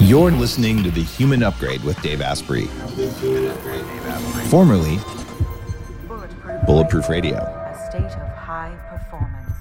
You're listening to The Human Upgrade with Dave Asprey, formerly Bulletproof Radio. A state of high performance.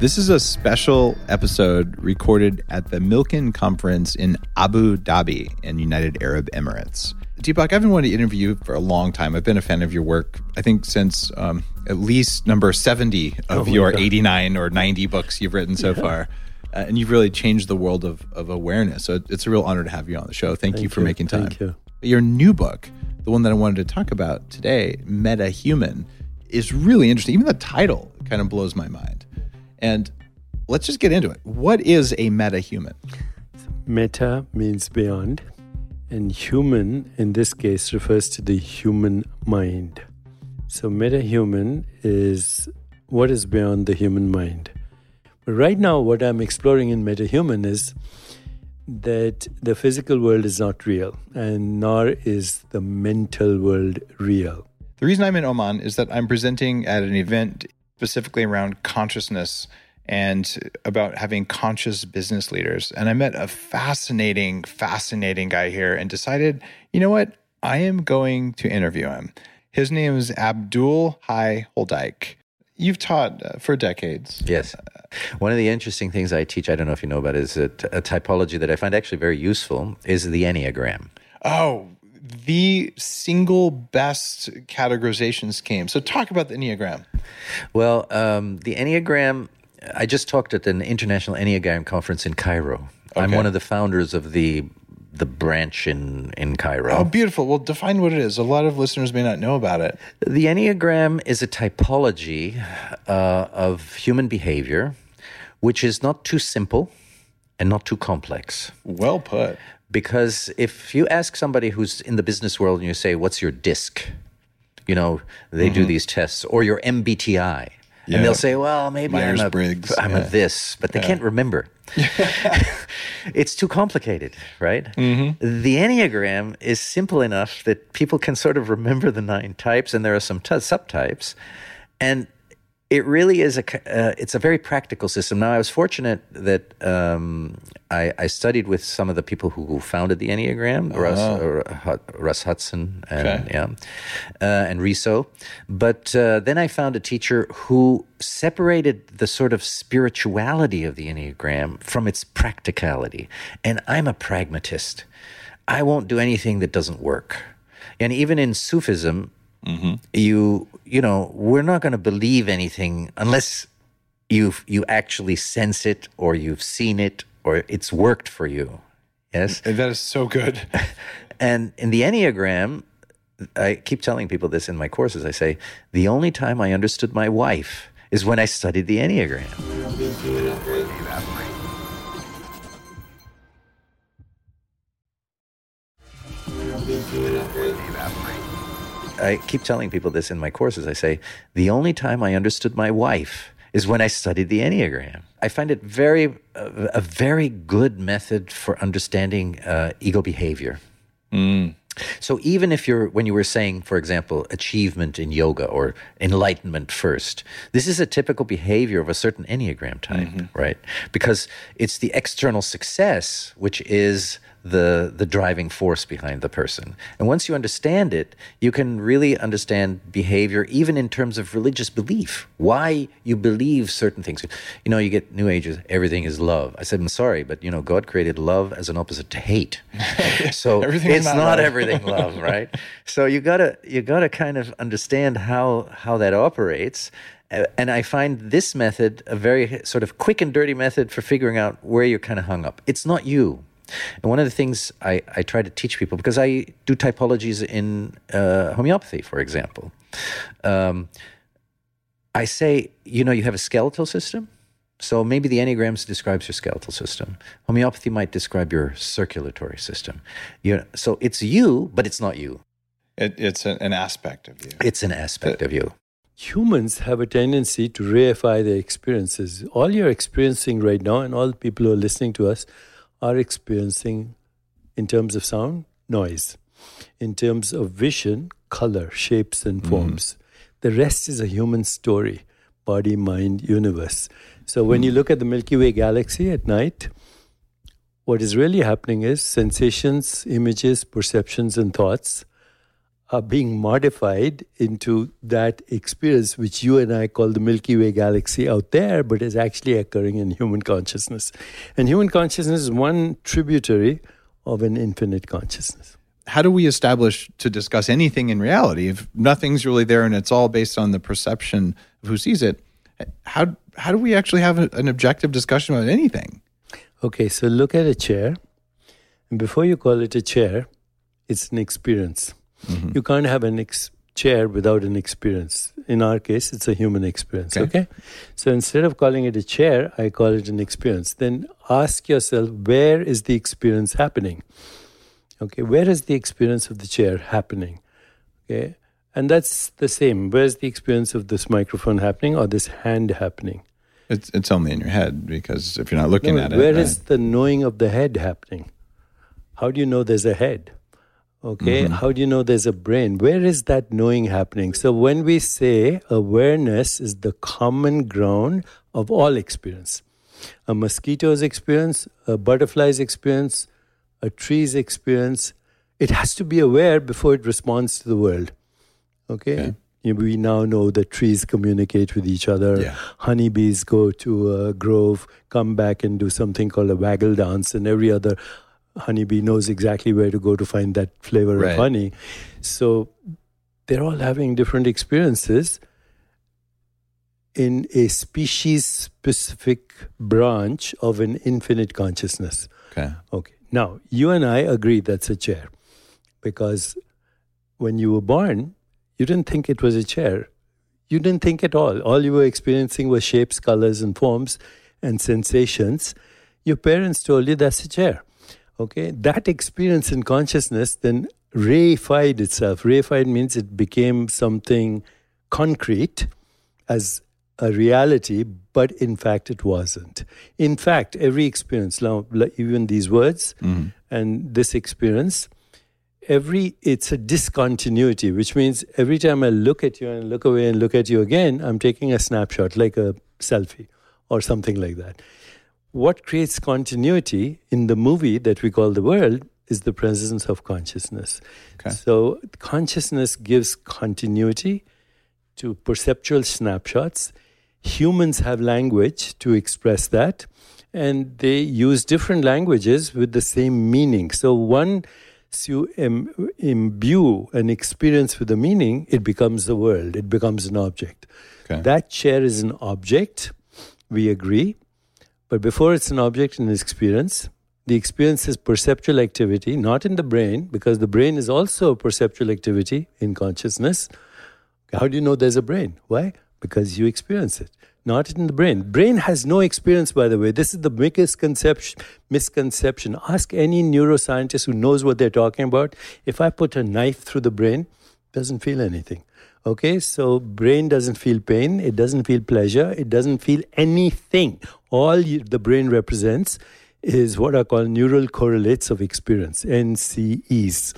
This is a special episode recorded at the Milken Conference in Abu Dhabi in United Arab Emirates. Deepak, I've been wanting to interview you for a long time. I've been a fan of your work, I think, since um, at least number 70 of Oh your God. 89 or 90 books you've written so far. Uh, and you've really changed the world of, of awareness. So it's a real honor to have you on the show. Thank, you for you. making time. Thank you. Your new book, the one that I wanted to talk about today, Meta Human, is really interesting. Even the title kind of blows my mind. And let's just get into it. What is a meta human? Meta means beyond, and human in this case refers to the human mind. So, meta human is what is beyond the human mind. But right now, what I'm exploring in meta human is that the physical world is not real, and nor is the mental world real. The reason I'm in Oman is that I'm presenting at an event specifically around consciousness and about having conscious business leaders. And I met a fascinating, fascinating guy here and decided, you know what? I am going to interview him. His name is Abdul Hayy Holdijk. You've taught uh, for decades. Yes. One of the interesting things I teach, I don't know if you know about, it, is a, t- a typology that I find actually very useful is the Enneagram. Oh, the single best categorization scheme. So talk about the Enneagram. Well, um, the Enneagram, I just talked at an international Enneagram conference in Cairo. I'm one of the founders of the the branch in, in Cairo. Oh, beautiful. Well, define what it is. A lot of listeners may not know about it. The Enneagram is a typology uh, of human behavior, which is not too simple and not too complex. Well put. Because if you ask somebody who's in the business world and you say, What's your DISC? You know, they do these tests, or your MBTI. Yeah. And they'll say, Well, maybe I'm, a, Myers-Briggs, I'm yeah. a this, but they can't remember. it's too complicated, right? Mm-hmm. The Enneagram is simple enough that people can sort of remember the nine types, and there are some t- subtypes. And it really is a uh, it's a very practical system. Now, I was fortunate that um, I, I studied with some of the people who founded the Enneagram, Russ, uh, Russ Hudson, and Oh. Okay. yeah, uh, and Riso. But uh, then I found a teacher who separated the sort of spirituality of the Enneagram from its practicality. And I'm a pragmatist. I won't do anything that doesn't work. And even in Sufism, Mm-hmm. you you know we're not going to believe anything unless you've you actually sense it or you've seen it or it's worked for you. Yes? That is so good. and in the enneagram i keep telling people this in my courses. I say the only time i understood my wife is when i studied the enneagram I keep telling people this in my courses. I say, the only time I understood my wife is when I studied the Enneagram. I find it very, uh, a very good method for understanding uh, ego behavior. So even if you're, when you were saying, for example, achievement in yoga or enlightenment first, this is a typical behavior of a certain Enneagram type, right? Because it's the external success which is the the driving force behind the person. And once you understand it, you can really understand behavior, even in terms of religious belief. Why you believe certain things. You know, you get New Ages, everything is love. I said, I'm sorry, but you know, God created love as an opposite to hate. so it's not not, everything love, right? so you gotta you gotta kind of understand how how that operates. And I find this method a very sort of quick and dirty method for figuring out where you're kind of hung up. It's not you. And one of the things I, I try to teach people, because I do typologies in uh, homeopathy, for example, um, I say, you know, you have a skeletal system. So maybe the Enneagrams describes your skeletal system. Homeopathy might describe your circulatory system. you know, so it's you, but it's not you. It, it's an aspect of you. It's an aspect of you. Humans have a tendency to reify their experiences. All you're experiencing right now, and all the people who are listening to us are experiencing, in terms of sound, noise. In terms of vision, color, shapes, and mm-hmm. forms. The rest is a human story body, mind, universe. So when mm-hmm. you look at the Milky Way galaxy at night, What is really happening is sensations, images, perceptions, and thoughts are being modified into that experience which you and I call the Milky Way galaxy out there, but is actually occurring in human consciousness. And human consciousness is one tributary of an infinite consciousness. How do we establish to discuss anything in reality if nothing's really there and it's all based on the perception of who sees it? How how do we actually have an objective discussion about anything? Okay, so look at a chair, and before you call it a chair, it's an experience. Mm-hmm. You can't have an ex- chair without an experience. In our case, it's a human experience. Okay. okay. So instead of calling it a chair, I call it an experience. Then ask yourself, where is the experience happening? Okay, where is the experience of the chair happening? Okay, and that's the same. Where's the experience of this microphone happening or this hand happening? It's it's only in your head because if you're not looking no, at where it, where is the knowing of the head happening? How do you know there's a head? Okay, mm-hmm. how do you know there's a brain? Where is that knowing happening? So when we say awareness is the common ground of all experience, a mosquito's experience, a butterfly's experience, a tree's experience, it has to be aware before it responds to the world. Okay. okay. We now know that trees communicate with each other. Yeah. Honeybees go to a grove, come back and do something called a waggle dance, and every other honeybee knows exactly where to go to find that flavor right. of honey. So they're all having different experiences in a species specific branch of an infinite consciousness. Okay. Okay. Now, you and I agree that's a chair because when you were born, you didn't think it was a chair. You didn't think at all. All you were experiencing was shapes, colors, and forms and sensations. Your parents told you that's a chair. Okay, that experience in consciousness then reified itself. Reified means it became something concrete as a reality, but in fact it wasn't. In fact, every experience, now even these words mm-hmm. and this experience, every it's a discontinuity, which means every time I look at you and look away and look at you again, I'm taking a snapshot, like a selfie or something like that what creates continuity in the movie that we call the world is the presence of consciousness. Okay. So, consciousness gives continuity to perceptual snapshots. Humans have language to express that, and they use different languages with the same meaning. So, once you imbue an experience with a meaning, it becomes the world, it becomes an object. Okay. That chair is an object, we agree but before it's an object in experience, the experience is perceptual activity, not in the brain, because the brain is also a perceptual activity in consciousness. How do you know there's a brain? Why? Because you experience it, not in the brain. Brain has no experience, by the way. This is the biggest conception, misconception. Ask any neuroscientist who knows what they're talking about. If I put a knife through the brain, doesn't feel anything. Okay, so brain doesn't feel pain, it doesn't feel pleasure, it doesn't feel anything. All the brain represents is what are called neural correlates of experience, NCEs.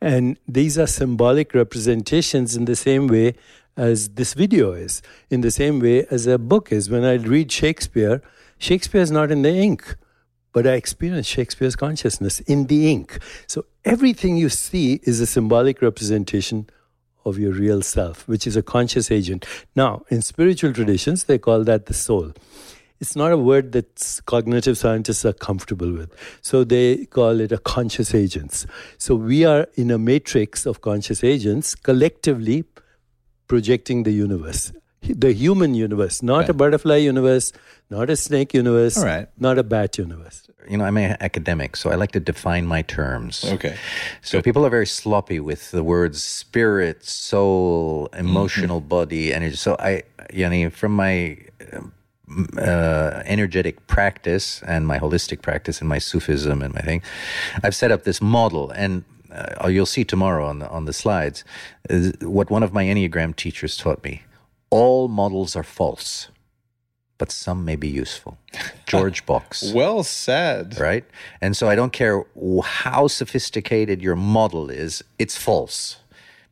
And these are symbolic representations in the same way as this video is, in the same way as a book is. When I read Shakespeare, Shakespeare is not in the ink, but I experience Shakespeare's consciousness in the ink. So everything you see is a symbolic representation of your real self, which is a conscious agent. Now, in spiritual traditions, they call that the soul. It's not a word that cognitive scientists are comfortable with. So they call it a conscious agents. So we are in a matrix of conscious agents collectively projecting the universe the human universe, not a butterfly universe, not a snake universe, all right, not a bat universe. You know, I'm an academic, so I like to define my terms. Okay. So Good. people are very sloppy with the words spirit, soul, emotional mm-hmm. body, energy. So I, you know, from my uh, energetic practice and my holistic practice and my Sufism and my thing, I've set up this model and. Uh, you'll see tomorrow on the on the slides what one of my enneagram teachers taught me all models are false, but some may be useful. George Box. well said. Right? And so I don't care how sophisticated your model is, it's false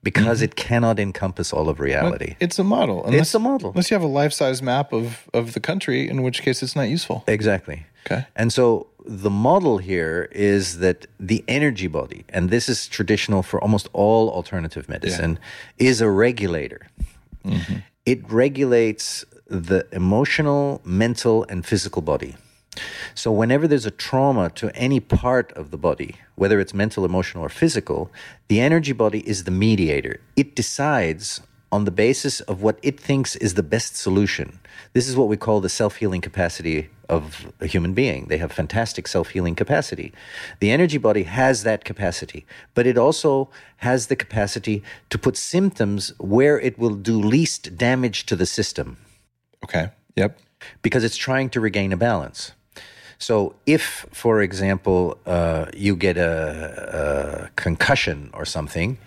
because mm-hmm. it cannot encompass all of reality. It's a model. It's a model. Unless you have a life size map of, of the country, in which case it's not useful. Exactly. Okay. And so the model here is that the energy body, and this is traditional for almost all alternative medicine, is a regulator. Mm-hmm. It regulates the emotional, mental, and physical body. So, whenever there's a trauma to any part of the body, whether it's mental, emotional, or physical, the energy body is the mediator. It decides on the basis of what it thinks is the best solution. This is what we call the self healing capacity of a human being. They have fantastic self healing capacity. The energy body has that capacity, but it also has the capacity to put symptoms where it will do least damage to the system Okay. Yep. because it's trying to regain a balance. So, if, for example, uh, you get a, a concussion or something,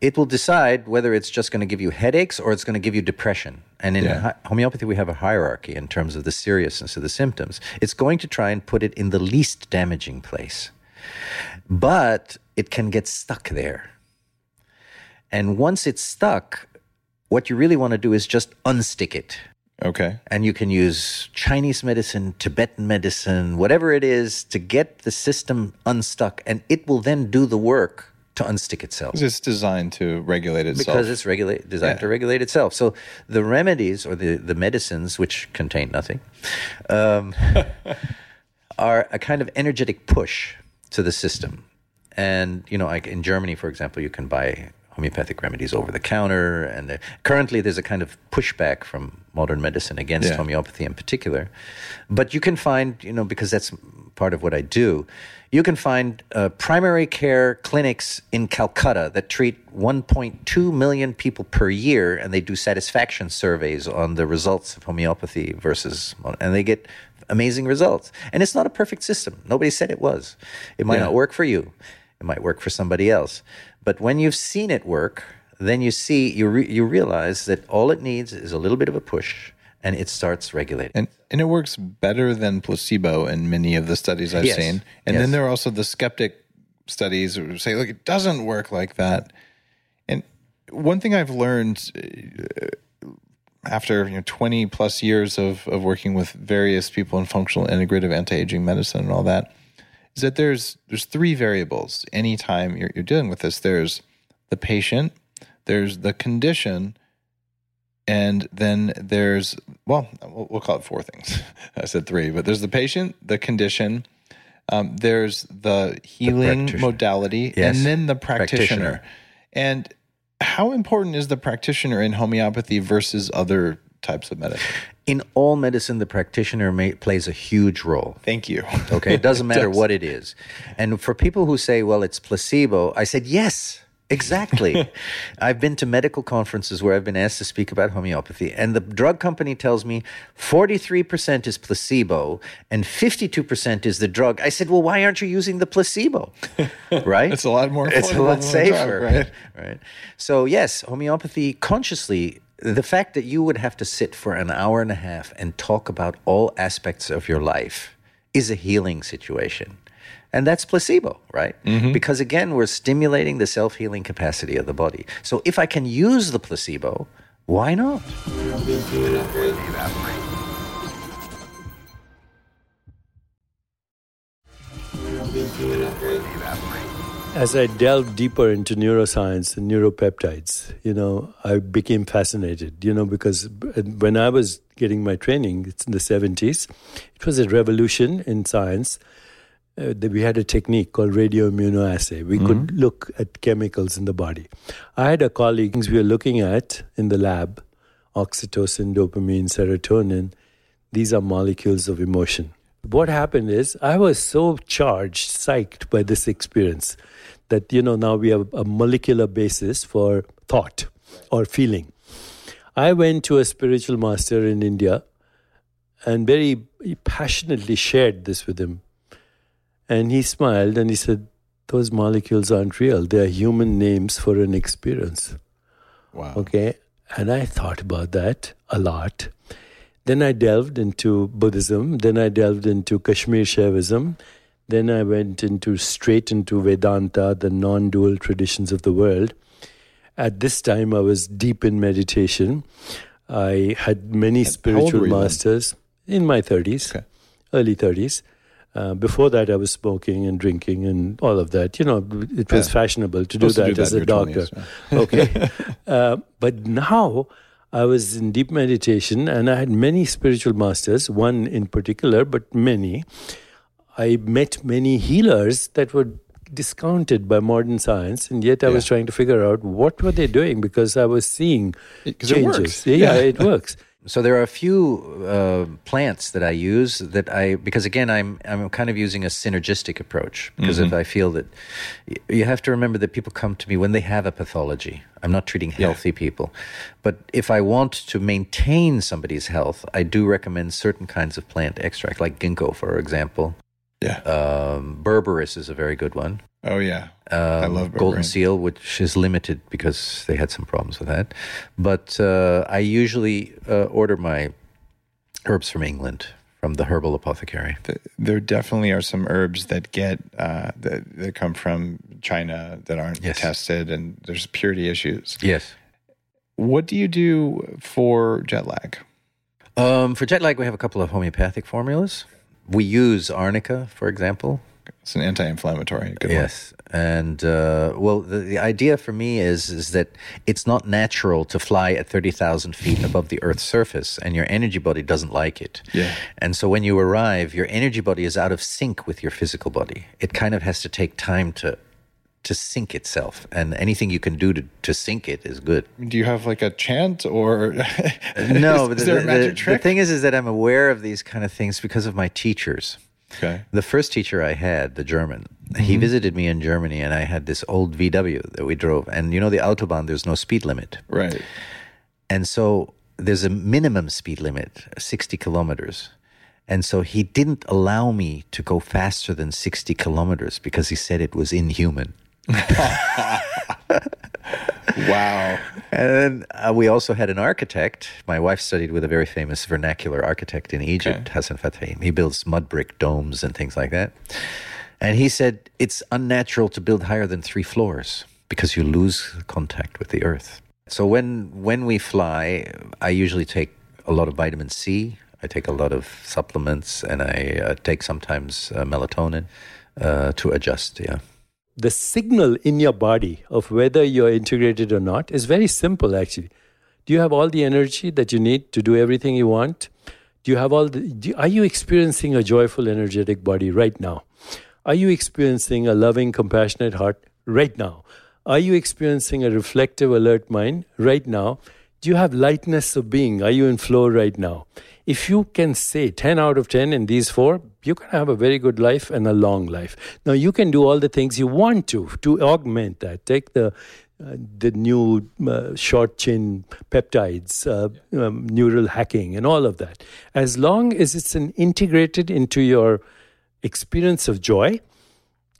it will decide whether it's just going to give you headaches or it's going to give you depression. And in Yeah. homeopathy, we have a hierarchy in terms of the seriousness of the symptoms. It's going to try and put it in the least damaging place, but it can get stuck there. And once it's stuck, what you really want to do is just unstick it Okay. and you can use Chinese medicine, Tibetan medicine, whatever it is to get the system unstuck, and it will then do the work to unstick itself It's designed to regulate itself. because it's regulate, designed to regulate itself. So the remedies or the, the medicines, which contain nothing, um, are a kind of energetic push to the system. And you know, like in Germany, for example, you can buy homeopathic remedies over the counter, and currently there's a kind of pushback from modern medicine against Yeah. homeopathy in particular. But you can find, you know, because that's part of what I do, you can find uh, primary care clinics in Calcutta that treat 1.2 million people per year, and they do satisfaction surveys on the results of homeopathy versus, and they get amazing results. And it's not a perfect system. Nobody said it was. It might Yeah. not work for you. It might work for somebody else. But when you've seen it work, then you see you re- you realize that all it needs is a little bit of a push, and it starts regulating. and and it works better than placebo in many of the studies I've Yes. seen. And Yes. then there are also the skeptic studies who say, look, it doesn't work like that. And one thing I've learned uh, after you know 20 plus years of, of working with various people in functional integrative anti-aging medicine and all that is that there's there's three variables anytime you're, you're dealing with this there's the patient there's the condition and then there's well we'll, call it four things i said three but there's the patient the condition um, there's the healing practitioner. modality Yes. and then the practitioner. Practitioner. and how important is the practitioner in homeopathy versus other types of medicine In all medicine, the practitioner may, plays a huge role. thank you Okay, it doesn't matter does. what it is. And for people who say, "Well, it's placebo," I said, "Yes." Exactly. I've been to medical conferences where I've been asked to speak about homeopathy, and the drug company tells me 43% is placebo and 52% is the drug. I said, Well, why aren't you using the placebo? Right? It's a lot more It's a lot the drug, safer. right? right? So, yes, homeopathy consciously, the fact that you would have to sit for an hour and a half and talk about all aspects of your life is a healing situation. And that's placebo, right? Mm-hmm. Because again, we're stimulating the self healing capacity of the body. So, if I can use the placebo, why not? As I delved deeper into neuroscience and neuropeptides, you know, I became fascinated, you know, because when I was getting my training, it's in the 70s, it was a revolution in science. Uh, we had a technique called radioimmunoassay. We could look at chemicals in the body. I had a colleague we were looking at in the lab oxytocin, dopamine, serotonin. These are molecules of emotion. What happened is I was so charged, psyched by this experience that, you know, now we have a molecular basis for thought or feeling. I went to a spiritual master in India and very passionately shared this with him. And he smiled and he said, Those molecules aren't real. They are human names for an experience. wow Okay. And I thought about that a lot. Then I delved into Buddhism. Then I delved into Kashmir Shaivism. Then I went into straight into Vedanta, the non dual traditions of the world. At this time, I was deep in meditation. I had many were spiritual masters in my 30s, Okay. early 30s. Uh, before that, I was smoking and drinking and all of that. You know, it was Yeah. fashionable to do Supposed to that do as that in a doctor. 20s, yeah. okay. Uh, but now I was in deep meditation and I had many spiritual masters, one in particular, but many. I met many healers that were discounted by modern science, and yet I was trying to figure out what were they doing because I was seeing it changes. works. Yeah, Yeah. it works. So there are a few uh, plants that I use that I because again I'm I'm kind of using a synergistic approach because if I feel that you have to remember that people come to me when they have a pathology. I'm not treating healthy people, but if I want to maintain somebody's health, I do recommend certain kinds of plant extract, like ginkgo, for example. Yeah. Um, berberis is a very good one. oh yeah. Um, love golden seal, which is limited because they had some problems with that. But uh, I usually uh, order my herbs from England, from the herbal apothecary. There definitely are some herbs that get uh, that, that come from China that aren't Yes. tested, and there's purity issues. Yes. What do you do for jet lag? Um, for jet lag, we have a couple of homeopathic formulas. We use arnica, for example. It's an anti-inflammatory. Good yes, and uh, well, the, the idea for me is is that it's not natural to fly at thirty thousand feet above the Earth's surface, and your energy body doesn't like it. Yeah. And so when you arrive, your energy body is out of sync with your physical body. It kind of has to take time to to sync itself, and anything you can do to to sync it is good. Do you have like a chant or No, is, but is the, the- the thing is, is that I'm aware of these kind of things because of my teachers. okay. The first teacher I had, the German, he mm-hmm. visited me in Germany, and I had this old VW that we drove. And you know, the Autobahn, there's no speed limit. Right. And so there's a minimum speed limit, 60 kilometers. And so he didn't allow me to go faster than 60 kilometers because he said it was inhuman. Wow. And then uh, we also had an architect. My wife studied with a very famous vernacular architect in Egypt, Hassan Fathy. He builds mud brick domes and things like that. And he said it's unnatural to build higher than three floors because you lose contact with the earth. So when when we fly, I usually take a lot of vitamin C. I take a lot of supplements, and I uh, take sometimes uh, melatonin uh, to adjust. Yeah. The signal in your body of whether you're integrated or not is very simple actually. Do you have all the energy that you need to do everything you want? Do you have all the do, are you experiencing a joyful energetic body right now? Are you experiencing a loving compassionate heart right now? Are you experiencing a reflective alert mind right now? Do you have lightness of being? Are you in flow right now if you can say 10 out of 10 in these four, you're going to have a very good life and a long life. Now, you can do all the things you want to to augment that. Take the uh, the new uh, short chain peptides, uh, um, neural hacking, and all of that. As long as it's an integrated into your experience of joy,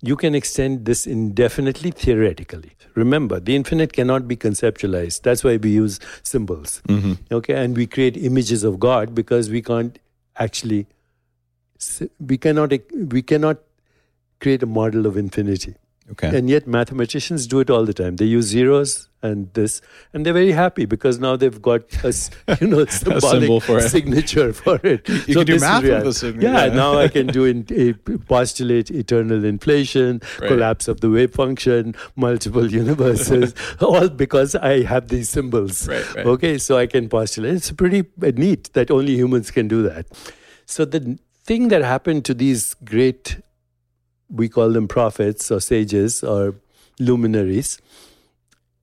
you can extend this indefinitely theoretically. Remember, the infinite cannot be conceptualized. That's why we use symbols. Mm-hmm. Okay, and we create images of God because we can't actually we cannot we cannot create a model of infinity. Okay. And yet mathematicians do it all the time. They use zeros and this, and they're very happy because now they've got a you know symbolic symbol for it. signature for it. You can do math with real- the sign- Yeah, yeah. now I can do in, eh, postulate eternal inflation, Right. collapse of the wave function, multiple universes, all because I have these symbols. Right, right. Okay, so I can postulate. It's pretty neat that only humans can do that. So the thing that happened to these great, we call them prophets or sages or luminaries,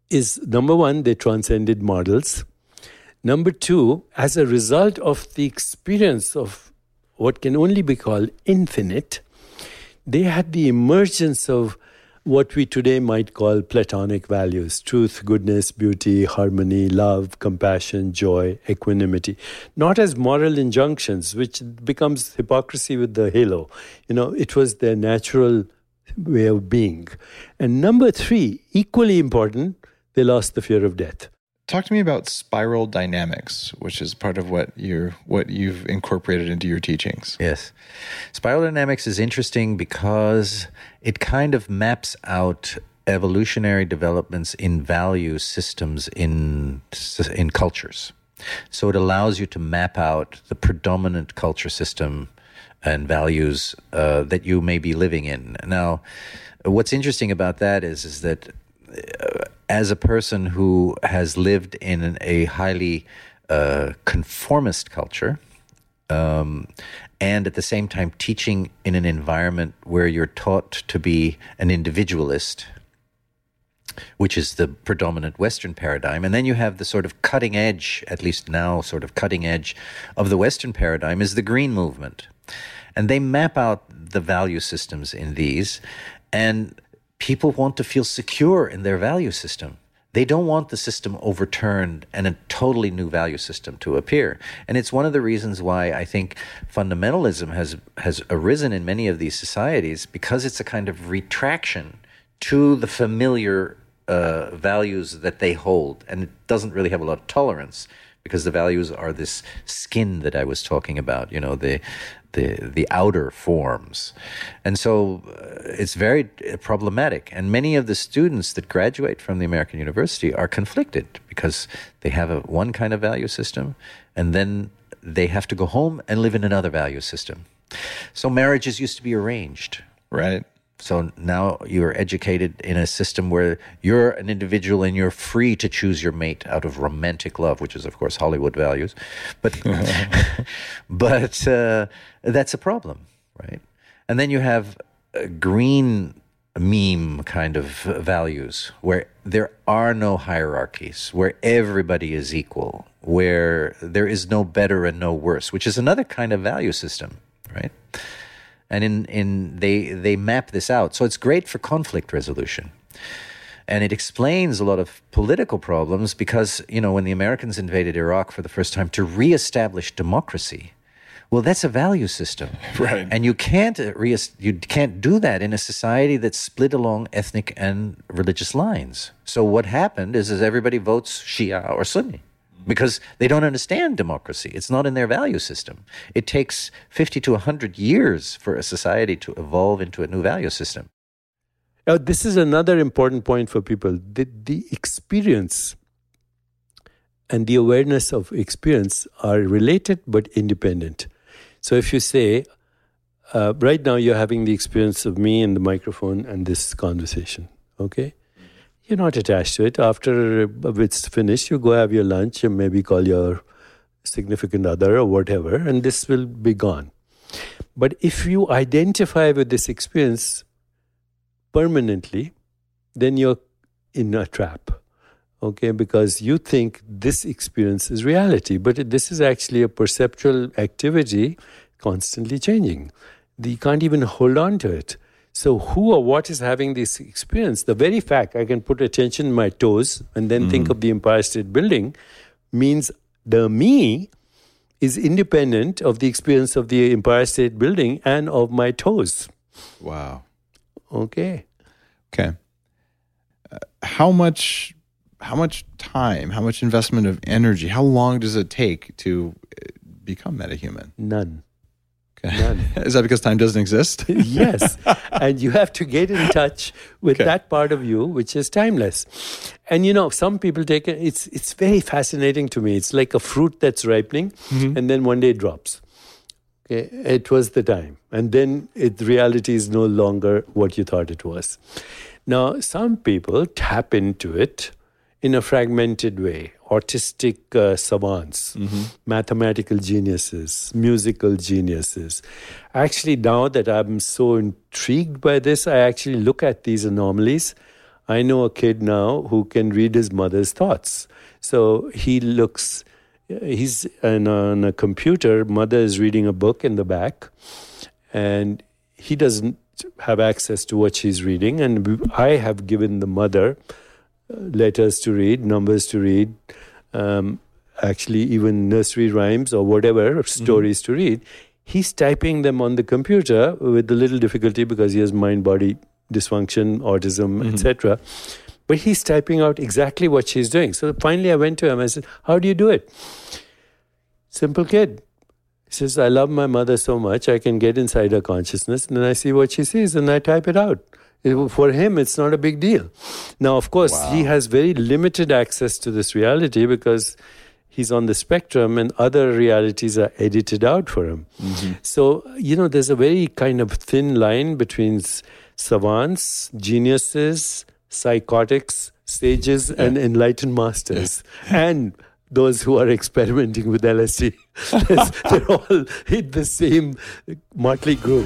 is number one, they transcended models. Number two, as a result of the experience of what can only be called infinite, they had the emergence of what we today might call platonic values truth, goodness, beauty, harmony, love, compassion, joy, equanimity. Not as moral injunctions, which becomes hypocrisy with the halo. You know, it was their natural way of being. And number three, equally important, they lost the fear of death. Talk to me about spiral dynamics, which is part of what you're what you've incorporated into your teachings. Yes. Spiral dynamics is interesting because it kind of maps out evolutionary developments in value systems in in cultures. So it allows you to map out the predominant culture system and values uh, that you may be living in. Now, what's interesting about that is is that uh, as a person who has lived in a highly uh, conformist culture, um, and at the same time teaching in an environment where you're taught to be an individualist, which is the predominant Western paradigm. And then you have the sort of cutting edge, at least now, sort of cutting edge of the Western paradigm is the green movement. And they map out the value systems in these, and people want to feel secure in their value system. They don't want the system overturned and a totally new value system to appear. And it's one of the reasons why I think fundamentalism has, has arisen in many of these societies because it's a kind of retraction to the familiar uh, values that they hold. And it doesn't really have a lot of tolerance because the values are this skin that I was talking about, you know, the the the outer forms, and so uh, it's very uh, problematic. And many of the students that graduate from the American University are conflicted because they have a one kind of value system, and then they have to go home and live in another value system. So marriages used to be arranged, right? So now you're educated in a system where you're an individual and you're free to choose your mate out of romantic love, which is, of course, Hollywood values. But, but uh, that's a problem, right? And then you have green meme kind of values where there are no hierarchies, where everybody is equal, where there is no better and no worse, which is another kind of value system, right? And in, in they they map this out. So it's great for conflict resolution. And it explains a lot of political problems because, you know, when the Americans invaded Iraq for the first time to reestablish democracy, well, that's a value system, right? And you can't uh, re- you can't do that in a society that's split along ethnic and religious lines. So what happened is, is everybody votes Shia or Sunni because they don't understand democracy. It's not in their value system. It takes 50 to 100 years for a society to evolve into a new value system. Now, this is another important point for people. The, the experience and the awareness of experience are related but independent. So if you say, uh, right now you're having the experience of me and the microphone and this conversation, okay? You're not attached to it. After it's finished, you go have your lunch and maybe call your significant other or whatever, and this will be gone. But if you identify with this experience permanently, then you're in a trap. Okay, because you think this experience is reality, but this is actually a perceptual activity constantly changing. You can't even hold on to it. So, who or what is having this experience? The very fact I can put attention in my toes and then mm-hmm. think of the Empire State Building means the me is independent of the experience of the Empire State Building and of my toes. Wow. Okay. Okay. Uh, how much how much time, how much investment of energy, how long does it take to uh, become metahuman? None. None. Is that because time doesn't exist? yes. And you have to get in touch with okay. that part of you which is timeless. And you know, some people take it, it's it's very fascinating to me. It's like a fruit that's ripening mm-hmm. and then one day it drops. Okay, it was the time. And then it reality is no longer what you thought it was. Now, some people tap into it in a fragmented way artistic uh, savants, mm-hmm. mathematical geniuses, musical geniuses. Actually, now that I'm so intrigued by this, I actually look at these anomalies. I know a kid now who can read his mother's thoughts. So he looks, he's in, on a computer, mother is reading a book in the back, and he doesn't have access to what she's reading. And I have given the mother letters to read, numbers to read, um, actually even nursery rhymes or whatever stories mm-hmm. to read. He's typing them on the computer with a little difficulty because he has mind body dysfunction, autism, mm-hmm. etc. But he's typing out exactly what she's doing. So finally, I went to him. I said, "How do you do it?" Simple kid. He says, "I love my mother so much. I can get inside her consciousness, and then I see what she sees, and I type it out." It- for him, it's not a big deal. Now, of course, he has very limited access to this reality because he's on the spectrum and other realities are edited out for him. Mm-hmm. So, you know, there's a very kind of thin line between savants, geniuses, psychotics, sages, and enlightened masters, and those who are experimenting with LSD. They're all in the same motley group.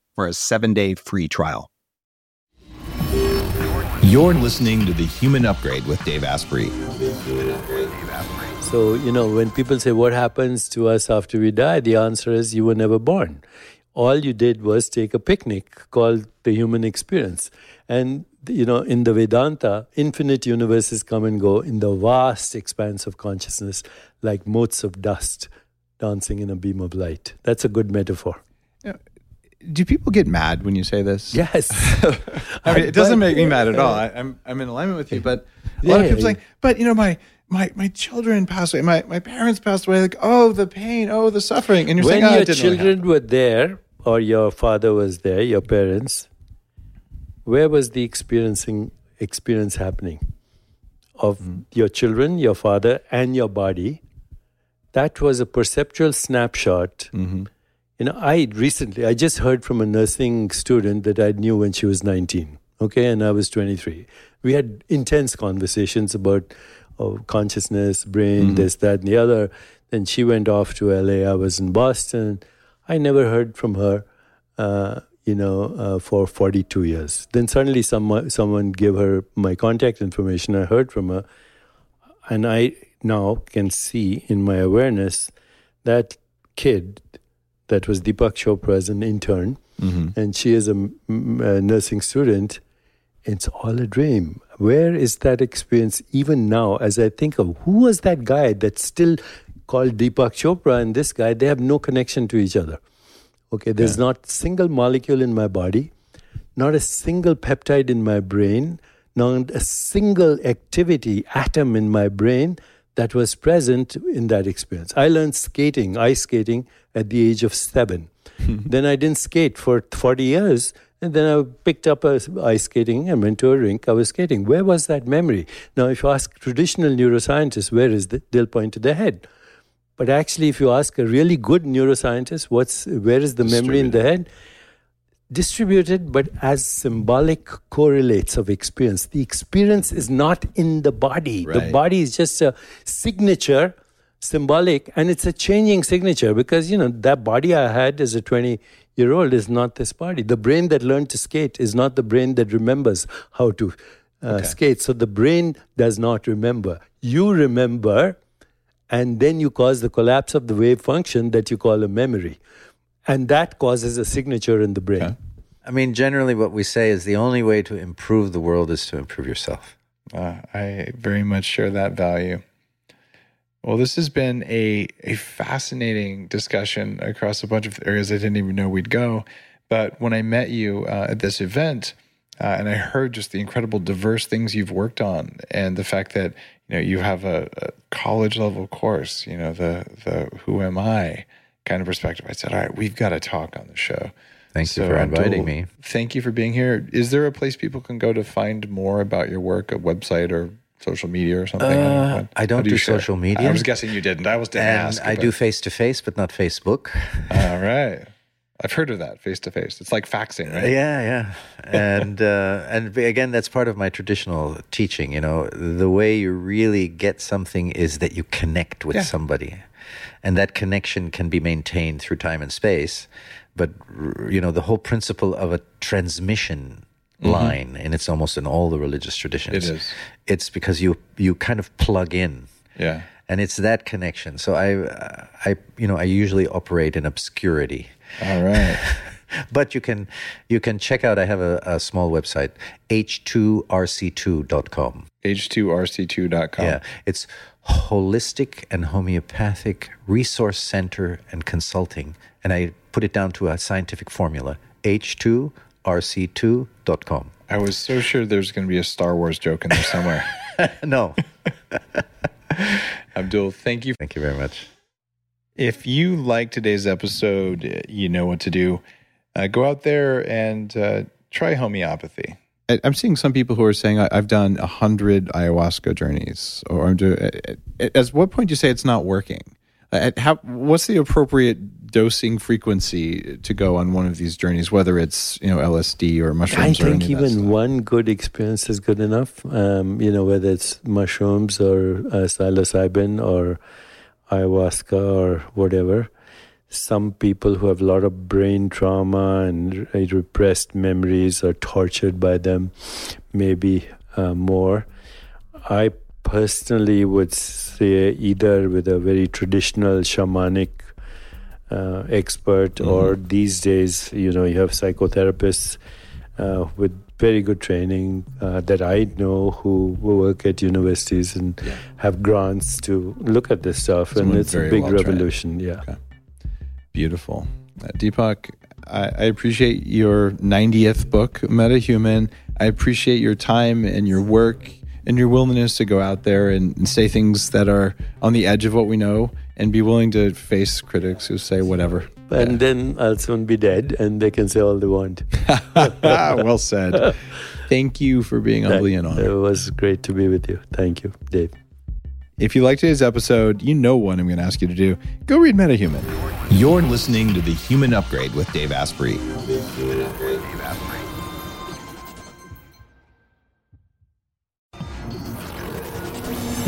for a seven day free trial. You're listening to The Human Upgrade with Dave Asprey. So, you know, when people say, What happens to us after we die? the answer is, You were never born. All you did was take a picnic called the human experience. And, you know, in the Vedanta, infinite universes come and go in the vast expanse of consciousness, like motes of dust dancing in a beam of light. That's a good metaphor. Do people get mad when you say this? Yes. I mean, it doesn't make me mad at all. I, I'm I'm in alignment with you, but a lot of people yeah. saying, but you know, my my my children passed away, my my parents passed away. Like, oh, the pain, oh, the suffering, and you're when saying, oh, your didn't really children were there or your father was there your parents where was the experiencing experience happening of Mm-hmm. your children your father and your body that was a perceptual snapshot Mm-hmm. You know i recently i just heard from a nursing student that i knew when she was 19 okay and i was 23 we had intense conversations about oh, consciousness brain this that and the other. Then she went off to la i was in boston. I never heard from her uh, you know uh, for 42 years. Then suddenly someone someone gave her my contact information. I heard from her. And I now can see in my awareness that kid that was Deepak Chopra as an intern, mm-hmm. and she is a nursing student. It's all a dream. Where is that experience even now? As I think of who was that guy that's still called Deepak Chopra and this guy, they have no connection to each other. Okay, there's not single molecule in my body, not a single peptide in my brain, not a single activity atom in my brain that was present in that experience. I learned skating, ice skating, at the age of seven. then I didn't skate for 40 years. And then I picked up a ice skating and went to a rink. I was skating. Where was that memory? Now, if you ask traditional neuroscientists, where is it? They'll point to the head. But actually, if you ask a really good neuroscientist, what's where is the memory in the head? Distributed, but as symbolic correlates of experience. The experience is not in the body. The body is just a signature, symbolic, and it's a changing signature because you know that body I had as a 20 year old is not this body. The brain that learned to skate is not the brain that remembers how to uh, skate. So the brain does not remember. You remember and then you cause the collapse of the wave function that you call a memory. And that causes a signature in the brain. I mean, generally, what we say is the only way to improve the world is to improve yourself. Uh, I very much share that value. Well, this has been a, a fascinating discussion across a bunch of areas I didn't even know we'd go. But when I met you uh, at this event, uh, and I heard just the incredible diverse things you've worked on, and the fact that you know you have a, a college level course, you know the the Who Am I kind of perspective. I said, all right, we've got to talk on the show. Thank you for inviting total- me. Thank you for being here. Is there a place people can go to find more about your work, a website or social media or something? Uh, I don't do share? social media. I was guessing you didn't. I was to And ask. I but- do face to face, but not Facebook. All right. I've heard of that face to face. It's like faxing, right? Yeah, yeah, and uh, and again, that's part of my traditional teaching. You know, the way you really get something is that you connect with Yeah. somebody, and that connection can be maintained through time and space. But you know, the whole principle of a transmission line, and it's almost in all the religious traditions. Mm-hmm. It is. It's because you you kind of plug in Yeah. and it's that connection. So I, uh, I, you know, I usually operate in obscurity, All right. but you can, you can check out. I have a, a small website, h2rc2.com. H2RC2.com. Yeah, it's holistic and homeopathic resource center and consulting, and I put it down to a scientific formula, h2rc2.com. I was so sure there's going to be a Star Wars joke in there somewhere. no, Abdul, thank you. thank you very much. If you like today's episode, you know what to do. Uh, go out there and uh, try homeopathy. I- I'm seeing some people who are saying I- I've done a hundred ayahuasca journeys, or I'm doing. At at what point do you say it's not working? At how, what's the appropriate dosing frequency to go on one of these journeys, whether it's you know LSD or I mushrooms or think any of that even one good experience is good enough. Um, you know, whether it's mushrooms or uh, psilocybin or ayahuasca or whatever. Some people who have a lot of brain trauma and uh, repressed memories are tortured by them, maybe uh, more. I personally would say either with a very traditional shamanic uh, expert or these days, you know, you have psychotherapists uh, with very good training uh, that I know who, work at universities and have grants to look at this stuff. Someone and it's a big well-trained. revolution. Yeah. Okay. Beautiful. Uh, Deepak, I, I appreciate your 90th book, Metahuman. I appreciate your time and your work and your willingness to go out there and, and say things that are on the edge of what we know and be willing to face critics who say whatever. And then I'll soon be dead and they can say all they want. well said. Thank you for being on Leon It was great to be with you. Thank you, Dave. If you liked today's episode, you know what I'm going to ask you to do. Go read MetaHuman. You're listening to The Human Upgrade with Dave Asprey.